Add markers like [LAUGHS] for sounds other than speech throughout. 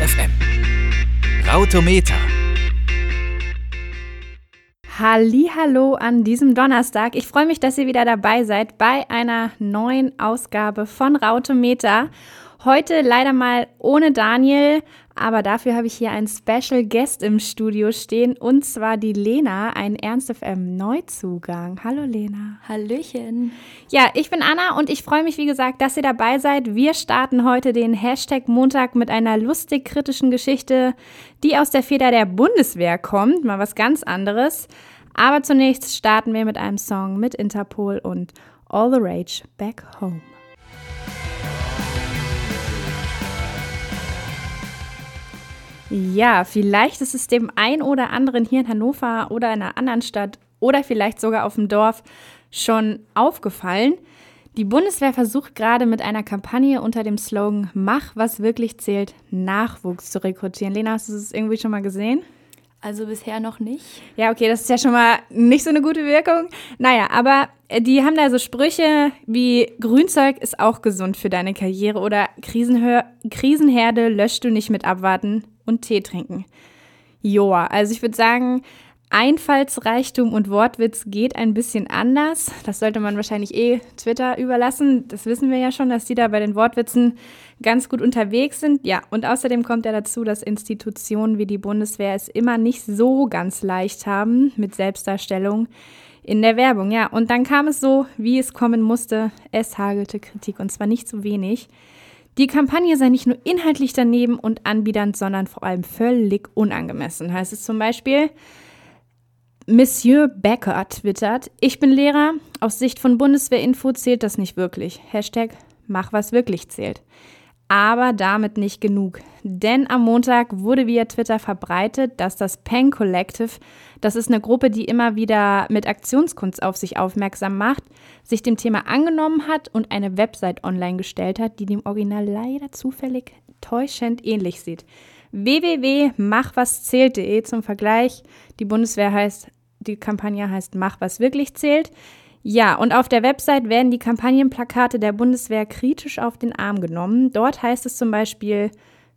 FM. Rautometer. Hallo an diesem Donnerstag. Ich freue mich, dass ihr wieder dabei seid bei einer neuen Ausgabe von Rautometer. Heute leider mal ohne Daniel, aber dafür habe ich hier einen Special Guest im Studio stehen und zwar die Lena, ein Ernst FM Neuzugang. Hallo Lena. Hallöchen. Ja, ich bin Anna und ich freue mich, wie gesagt, dass ihr dabei seid. Wir starten heute den Hashtag Montag mit einer lustig kritischen Geschichte, die aus der Feder der Bundeswehr kommt. Mal was ganz anderes. Aber zunächst starten wir mit einem Song mit Interpol und All the Rage Back Home. Ja, vielleicht ist es dem ein oder anderen hier in Hannover oder in einer anderen Stadt oder vielleicht sogar auf dem Dorf schon aufgefallen. Die Bundeswehr versucht gerade mit einer Kampagne unter dem Slogan Mach, was wirklich zählt, Nachwuchs zu rekrutieren. Lena, hast du das irgendwie schon mal gesehen? Also bisher noch nicht. Ja, okay, das ist ja schon mal nicht so eine gute Wirkung. Naja, aber äh, die haben da so Sprüche wie Grünzeug ist auch gesund für deine Karriere oder Krisenherde löscht du nicht mit abwarten und Tee trinken. Joa, also ich würde sagen, Einfallsreichtum und Wortwitz geht ein bisschen anders. Das sollte man wahrscheinlich eh Twitter überlassen. Das wissen wir ja schon, dass die da bei den Wortwitzen ganz gut unterwegs sind. Ja, und außerdem kommt ja dazu, dass Institutionen wie die Bundeswehr es immer nicht so ganz leicht haben mit Selbstdarstellung in der Werbung. Ja, und dann kam es so, wie es kommen musste. Es hagelte Kritik und zwar nicht zu wenig. Die Kampagne sei nicht nur inhaltlich daneben und anbiedernd, sondern vor allem völlig unangemessen. Heißt es zum Beispiel, Monsieur Becker twittert, ich bin Lehrer, aus Sicht von Bundeswehrinfo zählt das nicht wirklich. Hashtag mach was wirklich zählt. Aber damit nicht genug. Denn am Montag wurde via Twitter verbreitet, dass das Pen Collective, das ist eine Gruppe, die immer wieder mit Aktionskunst auf sich aufmerksam macht, sich dem Thema angenommen hat und eine Website online gestellt hat, die dem Original leider zufällig täuschend ähnlich sieht www.machwaszählt.de zum Vergleich. Die Bundeswehr heißt, die Kampagne heißt Mach was wirklich zählt. Ja, und auf der Website werden die Kampagnenplakate der Bundeswehr kritisch auf den Arm genommen. Dort heißt es zum Beispiel,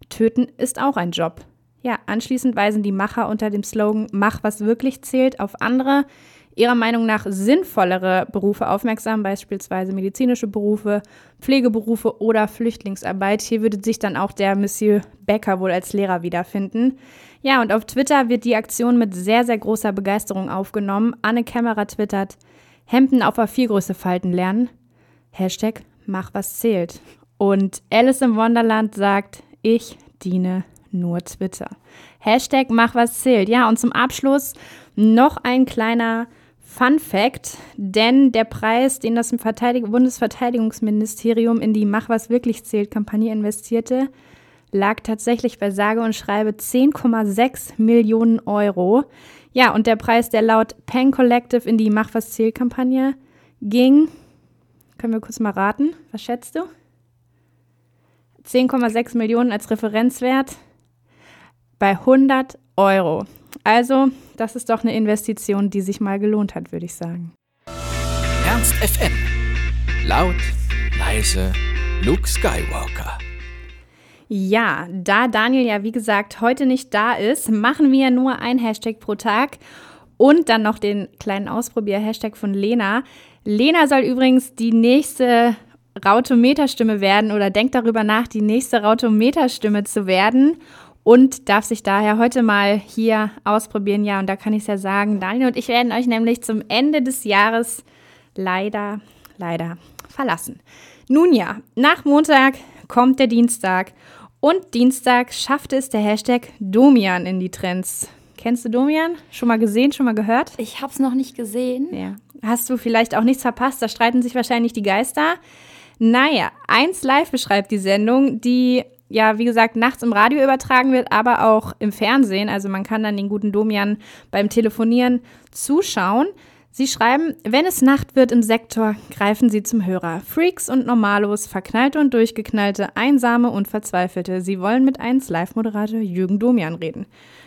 Töten ist auch ein Job. Ja, anschließend weisen die Macher unter dem Slogan Mach was wirklich zählt auf andere, ihrer Meinung nach sinnvollere Berufe aufmerksam, beispielsweise medizinische Berufe, Pflegeberufe oder Flüchtlingsarbeit. Hier würde sich dann auch der Monsieur Becker wohl als Lehrer wiederfinden. Ja, und auf Twitter wird die Aktion mit sehr, sehr großer Begeisterung aufgenommen. Anne Kämmerer twittert, Hemden auf A4-Größe falten lernen. Hashtag mach was zählt. Und Alice im Wonderland sagt, ich diene nur Twitter. Hashtag mach was zählt. Ja, und zum Abschluss noch ein kleiner Fun Fact, denn der Preis, den das Verteidig Bundesverteidigungsministerium in die Mach was wirklich zählt Kampagne investierte, lag tatsächlich bei sage und schreibe 10,6 Millionen Euro. Ja, und der Preis, der laut Pen Collective in die Mach was zählt Kampagne ging, können wir kurz mal raten, was schätzt du? 10,6 Millionen als Referenzwert bei 100 Euro. Also, das ist doch eine Investition, die sich mal gelohnt hat, würde ich sagen. Ernst FM. Laut, leise, Luke Skywalker. Ja, da Daniel ja wie gesagt heute nicht da ist, machen wir nur ein Hashtag pro Tag und dann noch den kleinen Ausprobier-Hashtag von Lena. Lena soll übrigens die nächste Rautometerstimme werden oder denkt darüber nach, die nächste Rautometerstimme zu werden und darf sich daher heute mal hier ausprobieren. Ja, und da kann ich es ja sagen, Daniel und ich werden euch nämlich zum Ende des Jahres leider, leider verlassen. Nun ja, nach Montag kommt der Dienstag und Dienstag schafft es der Hashtag Domian in die Trends. Kennst du Domian? Schon mal gesehen, schon mal gehört? Ich habe es noch nicht gesehen. Ja. Hast du vielleicht auch nichts verpasst? Da streiten sich wahrscheinlich die Geister. Naja, eins live beschreibt die Sendung, die ja, wie gesagt, nachts im Radio übertragen wird, aber auch im Fernsehen. Also man kann dann den guten Domian beim Telefonieren zuschauen. Sie schreiben, wenn es Nacht wird im Sektor, greifen Sie zum Hörer. Freaks und Normalos, Verknallte und Durchgeknallte, Einsame und Verzweifelte. Sie wollen mit 1 Live-Moderator Jürgen Domian reden.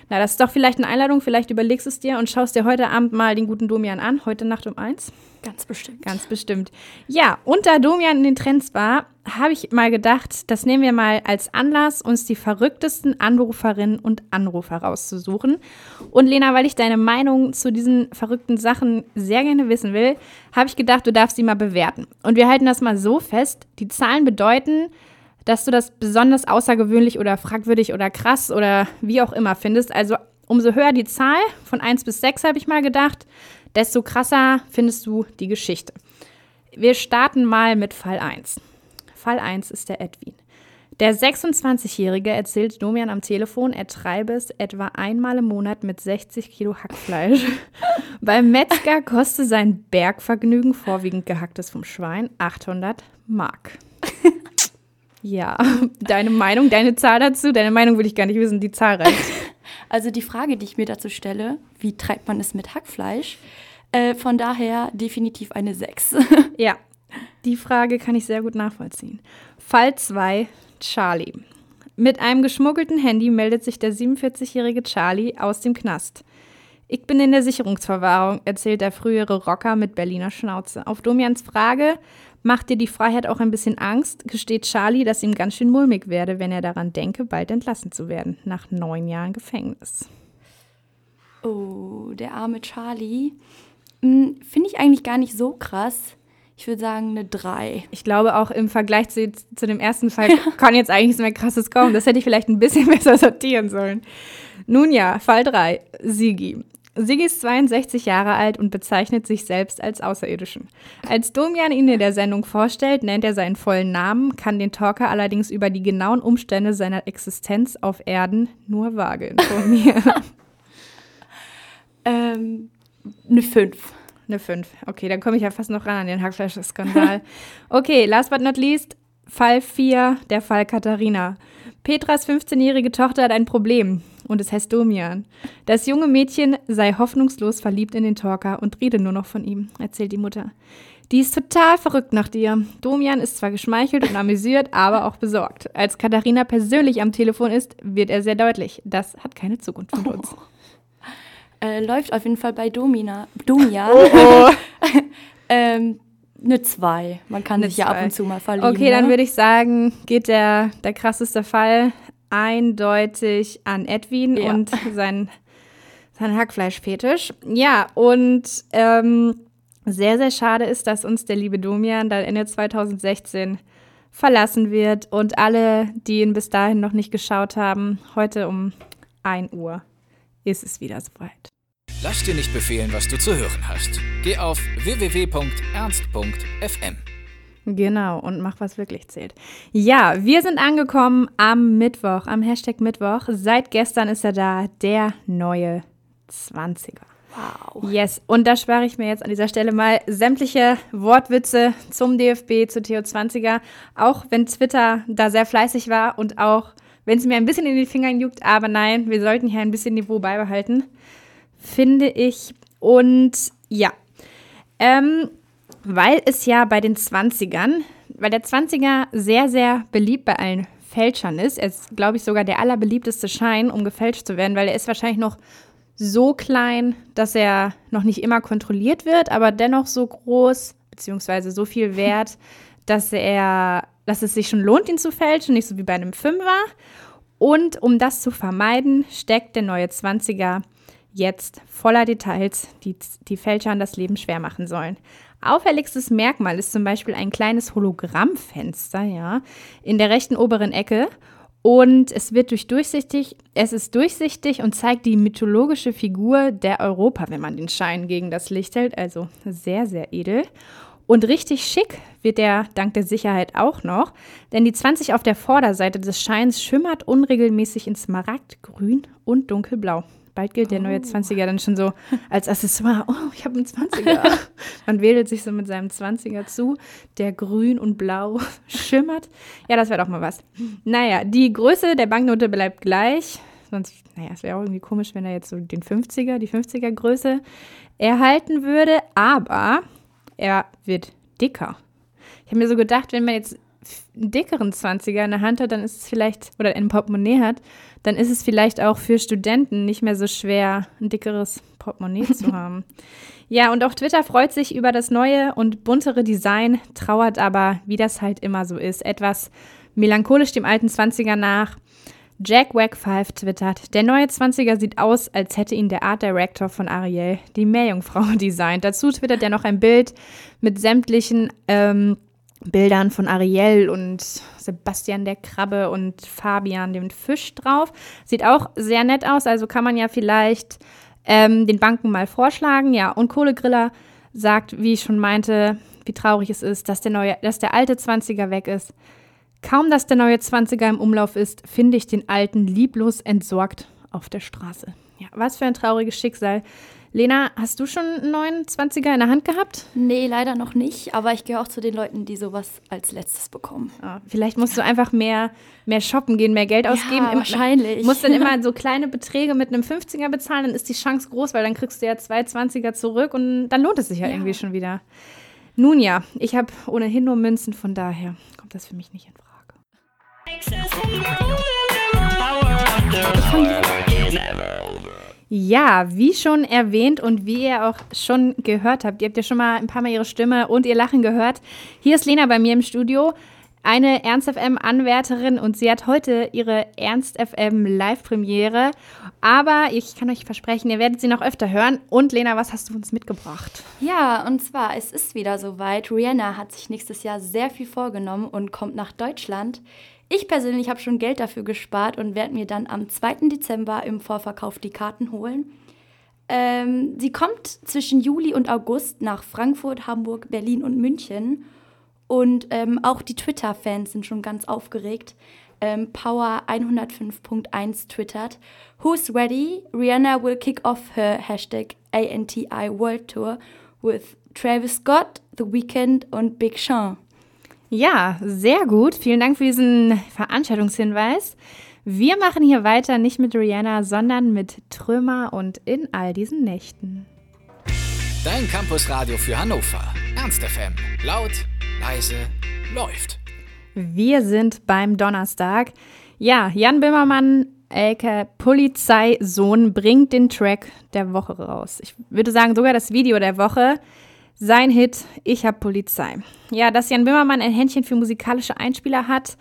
Na, das ist doch vielleicht eine Einladung. Vielleicht überlegst du es dir und schaust dir heute Abend mal den guten Domian an. Heute Nacht um eins. Ganz bestimmt. Ganz bestimmt. Ja, und da Domian in den Trends war, habe ich mal gedacht, das nehmen wir mal als Anlass, uns die verrücktesten Anruferinnen und Anrufer rauszusuchen. Und Lena, weil ich deine Meinung zu diesen verrückten Sachen sehr gerne wissen will, habe ich gedacht, du darfst sie mal bewerten. Und wir halten das mal so fest. Die Zahlen bedeuten, dass du das besonders außergewöhnlich oder fragwürdig oder krass oder wie auch immer findest. Also umso höher die Zahl, von 1 bis 6 habe ich mal gedacht, desto krasser findest du die Geschichte. Wir starten mal mit Fall 1. Fall 1 ist der Edwin. Der 26-Jährige erzählt Domian am Telefon, er treibe es etwa einmal im Monat mit 60 Kilo Hackfleisch. [LAUGHS] Beim Metzger koste sein Bergvergnügen, vorwiegend gehacktes vom Schwein, 800 Mark. [LAUGHS] ja, deine Meinung, deine Zahl dazu? Deine Meinung will ich gar nicht wissen, die Zahl reicht. Also die Frage, die ich mir dazu stelle, wie treibt man es mit Hackfleisch? Äh, von daher definitiv eine 6. [LAUGHS] Ja, die Frage kann ich sehr gut nachvollziehen. Fall 2, Charlie. Mit einem geschmuggelten Handy meldet sich der 47-jährige Charlie aus dem Knast. Ich bin in der Sicherungsverwahrung, erzählt der frühere Rocker mit Berliner Schnauze. Auf Domians Frage, macht dir die Freiheit auch ein bisschen Angst, gesteht Charlie, dass ihm ganz schön mulmig werde, wenn er daran denke, bald entlassen zu werden, nach neun Jahren Gefängnis. Oh, der arme Charlie. Hm, Finde ich eigentlich gar nicht so krass. Ich würde sagen eine 3. Ich glaube auch im Vergleich zu, zu dem ersten Fall [LAUGHS] kann jetzt eigentlich nichts mehr krasses kommen. Das hätte ich vielleicht ein bisschen [LAUGHS] besser sortieren sollen. Nun ja, Fall 3. Sigi. Sigi ist 62 Jahre alt und bezeichnet sich selbst als Außerirdischen. Als Domian ihn in der Sendung vorstellt, nennt er seinen vollen Namen, kann den Talker allerdings über die genauen Umstände seiner Existenz auf Erden nur vage informieren. [LAUGHS] Ähm, eine 5. Eine 5. Okay, dann komme ich ja fast noch ran an den Hackfleisch-Skandal. Okay, last but not least, Fall 4, der Fall Katharina. Petras 15-jährige Tochter hat ein Problem und es heißt Domian. Das junge Mädchen sei hoffnungslos verliebt in den Talker und rede nur noch von ihm, erzählt die Mutter. Die ist total verrückt nach dir. Domian ist zwar geschmeichelt und amüsiert, aber auch besorgt. Als Katharina persönlich am Telefon ist, wird er sehr deutlich. Das hat keine Zukunft mit uns. [LAUGHS] Äh, läuft auf jeden Fall bei Domina, Domian. Oh, [LAUGHS] ähm, eine 2. Man kann Eine sich ja ab zwei. und zu mal verlieben. Okay, dann ne? würde ich sagen, geht der, der krasseste Fall eindeutig an Edwin Ja. und sein, sein Hackfleischfetisch. Ja, und ähm, sehr, sehr schade ist, dass uns der liebe Domian dann Ende 2016 verlassen wird und alle, die ihn bis dahin noch nicht geschaut haben, heute um 1 Uhr ist es wieder soweit. Lass dir nicht befehlen, was du zu hören hast. Geh auf www.ernst.fm. Genau, und mach, was wirklich zählt. Ja, wir sind angekommen am Mittwoch, am Hashtag Mittwoch. Seit gestern ist er da, der neue 20er. Wow. Yes, und da spare ich mir jetzt an dieser Stelle mal sämtliche Wortwitze zum DFB, zu TO20er, auch wenn Twitter da sehr fleißig war und auch wenn es mir ein bisschen in die Fingern juckt, aber nein, wir sollten hier ein bisschen Niveau beibehalten, finde ich. Und ja, ähm, weil es ja bei den 20ern, weil der 20er sehr, sehr beliebt bei allen Fälschern ist. Er ist, glaube ich, sogar der allerbeliebteste Schein, um gefälscht zu werden, weil er ist wahrscheinlich noch so klein, dass er noch nicht immer kontrolliert wird, aber dennoch so groß, beziehungsweise so viel wert, [LAUGHS] dass er, dass es sich schon lohnt, ihn zu fälschen, nicht so wie bei einem Fünfer. Und um das zu vermeiden, steckt der neue 20er jetzt voller Details, die die Fälschern das Leben schwer machen sollen. Auffälligstes Merkmal ist zum Beispiel ein kleines Hologrammfenster, ja, in der rechten oberen Ecke. Und es wird durch durchsichtig, es ist durchsichtig und zeigt die mythologische Figur der Europa, wenn man den Schein gegen das Licht hält. Also sehr, sehr edel. Und richtig schick wird er dank der Sicherheit auch noch, denn die 20 auf der Vorderseite des Scheins schimmert unregelmäßig in Smaragdgrün und dunkelblau. Bald gilt der neue 20er dann schon so als Accessoire. Oh, ich habe einen 20er. [LAUGHS] Man wedelt sich so mit seinem 20er zu, der grün und blau [LAUGHS] schimmert. Ja, das wäre doch mal was. Naja, die Größe der Banknote bleibt gleich. Sonst, naja, es wäre auch irgendwie komisch, wenn er jetzt so den 50er, die 50er Größe erhalten würde. Aber er wird dicker. Ich habe mir so gedacht, wenn man jetzt dickeren 20er in der Hand hat, dann ist es vielleicht, oder ein Portemonnaie hat, dann ist es vielleicht auch für Studenten nicht mehr so schwer, ein dickeres Portemonnaie zu [LAUGHS] haben. Ja, und auch Twitter freut sich über das neue und buntere Design, trauert aber, wie das halt immer so ist, etwas melancholisch dem alten 20er nach. Jack Wack 5 twittert, der neue 20er sieht aus, als hätte ihn der Art Director von Ariel, die Meerjungfrau, [LAUGHS] designt. Dazu twittert er noch ein Bild mit sämtlichen ähm, Bildern von Ariel und Sebastian der Krabbe und Fabian dem Fisch drauf. Sieht auch sehr nett aus, also kann man ja vielleicht ähm, den Banken mal vorschlagen. Ja, und Kohlegriller sagt, wie ich schon meinte, wie traurig es ist, dass der, neue, dass der alte 20er weg ist. Kaum, dass der neue 20er im Umlauf ist, finde ich den alten lieblos entsorgt auf der Straße. Ja, was für ein trauriges Schicksal. Lena, hast du schon einen neuen 20er in der Hand gehabt? Nee, leider noch nicht, aber ich gehöre auch zu den Leuten, die sowas als letztes bekommen. Ja, vielleicht musst du einfach mehr, mehr shoppen gehen, mehr Geld ausgeben. Ja, wahrscheinlich. Du musst dann immer [LAUGHS] so kleine Beträge mit einem 50er bezahlen, dann ist die Chance groß, weil dann kriegst du ja zwei 20er zurück und dann lohnt es sich ja, ja. irgendwie schon wieder. Nun ja, ich habe ohnehin nur Münzen, von daher kommt das für mich nicht in Frage. Ja, wie schon erwähnt und wie ihr auch schon gehört habt, ihr habt ja schon mal ein paar Mal ihre Stimme und ihr Lachen gehört. Hier ist Lena bei mir im Studio, eine Ernst FM Anwärterin und sie hat heute ihre Ernst FM Live Premiere. Aber ich kann euch versprechen, ihr werdet sie noch öfter hören. Und Lena, was hast du uns mitgebracht? Ja, und zwar, es ist wieder soweit. Rihanna hat sich nächstes Jahr sehr viel vorgenommen und kommt nach Deutschland. Ich persönlich habe schon Geld dafür gespart und werde mir dann am 2. Dezember im Vorverkauf die Karten holen. Ähm, sie kommt zwischen Juli und August nach Frankfurt, Hamburg, Berlin und München. Und ähm, auch die Twitter-Fans sind schon ganz aufgeregt. Ähm, Power 105.1 twittert: Who's ready? Rihanna will kick off her hashtag ANTI World Tour with Travis Scott, The Weeknd und Big Sean. Ja, sehr gut. Vielen Dank für diesen Veranstaltungshinweis. Wir machen hier weiter nicht mit Rihanna, sondern mit Trümmer und in all diesen Nächten. Dein Campusradio für Hannover. Ernst FM. Laut, leise, läuft. Wir sind beim Donnerstag. Ja, Jan Bimmermann, aka Polizeisohn, bringt den Track der Woche raus. Ich würde sagen, sogar das Video der Woche. Sein Hit Ich hab Polizei. Ja, dass Jan Böhmermann ein Händchen für musikalische Einspieler hat,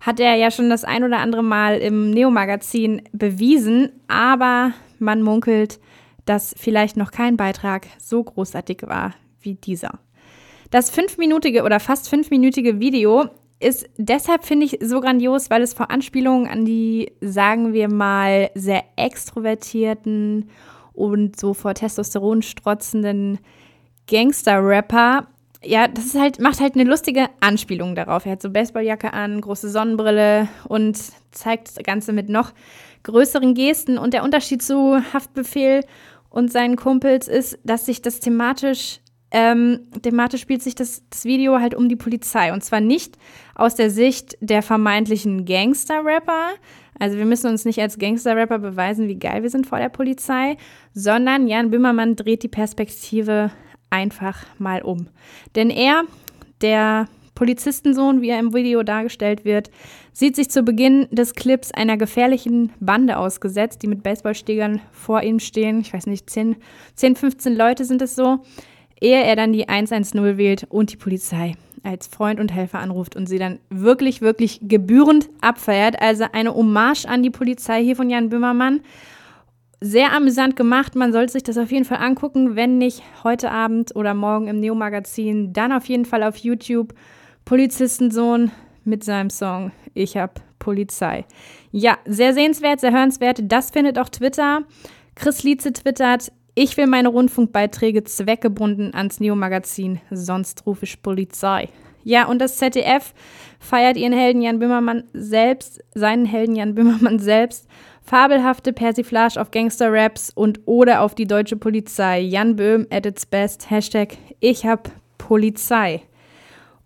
hat er ja schon das ein oder andere Mal im Neo-Magazin bewiesen, aber man munkelt, dass vielleicht noch kein Beitrag so großartig war wie dieser. Das fünfminütige oder fast fünfminütige Video ist deshalb, finde ich, so grandios, weil es vor Anspielungen an die, sagen wir mal, sehr extrovertierten und so vor Testosteron strotzenden Gangster-Rapper, ja, das ist halt, macht halt eine lustige Anspielung darauf. Er hat so Baseballjacke an, große Sonnenbrille und zeigt das Ganze mit noch größeren Gesten. Und der Unterschied zu Haftbefehl und seinen Kumpels ist, dass sich das thematisch, ähm, thematisch spielt sich das, das Video halt um die Polizei. Und zwar nicht aus der Sicht der vermeintlichen Gangster-Rapper. Also wir müssen uns nicht als Gangster-Rapper beweisen, wie geil wir sind vor der Polizei, sondern Jan Böhmermann dreht die Perspektive einfach mal um. Denn er, der Polizistensohn, wie er im Video dargestellt wird, sieht sich zu Beginn des Clips einer gefährlichen Bande ausgesetzt, die mit Baseballstegern vor ihm stehen. Ich weiß nicht, 10, 10 15 Leute sind es so. Ehe er dann die 110 wählt und die Polizei als Freund und Helfer anruft und sie dann wirklich, wirklich gebührend abfeiert. Also eine Hommage an die Polizei hier von Jan Böhmermann sehr amüsant gemacht. Man sollte sich das auf jeden Fall angucken. Wenn nicht heute Abend oder morgen im Neo-Magazin, dann auf jeden Fall auf YouTube. Polizistensohn mit seinem Song Ich hab Polizei. Ja, sehr sehenswert, sehr hörenswert. Das findet auch Twitter. Chris Lietze twittert, ich will meine Rundfunkbeiträge zweckgebunden ans Neo-Magazin, sonst rufe ich Polizei. Ja, und das ZDF feiert ihren Helden Jan Böhmermann selbst, seinen Helden Jan Böhmermann selbst Fabelhafte Persiflage auf Gangster-Raps und oder auf die deutsche Polizei. Jan Böhm at its best. Hashtag Ich hab Polizei.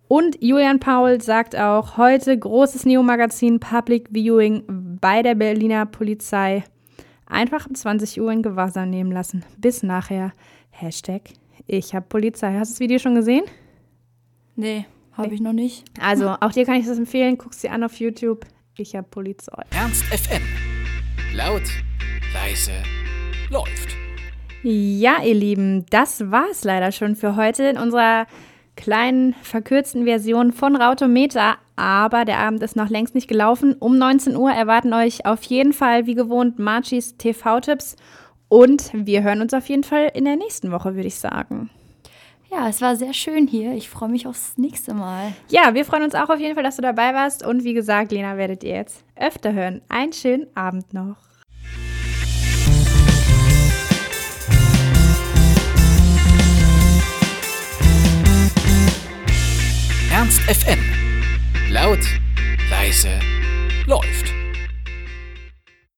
Und Julian Paul sagt auch, heute großes Neo-Magazin Public Viewing bei der Berliner Polizei. Einfach um 20 Uhr in Gewahrsam nehmen lassen. Bis nachher. Hashtag Ich hab Polizei. Hast du das Video schon gesehen? Nee, Habe ich noch nicht. Also, auch dir kann ich das empfehlen. Guck's dir an auf YouTube. Ich hab Polizei. Ernst FM. Laut, leise, läuft. Ja, ihr Lieben, das war's leider schon für heute in unserer kleinen verkürzten Version von Rautometer. Aber der Abend ist noch längst nicht gelaufen. Um 19 Uhr erwarten euch auf jeden Fall, wie gewohnt, Marchis TV-Tipps. Und wir hören uns auf jeden Fall in der nächsten Woche, würde ich sagen. Ja, es war sehr schön hier. Ich freue mich aufs nächste Mal. Ja, wir freuen uns auch auf jeden Fall, dass du dabei warst. Und wie gesagt, Lena werdet ihr jetzt öfter hören. Einen schönen Abend noch. Ernst FM. Laut, leise, läuft.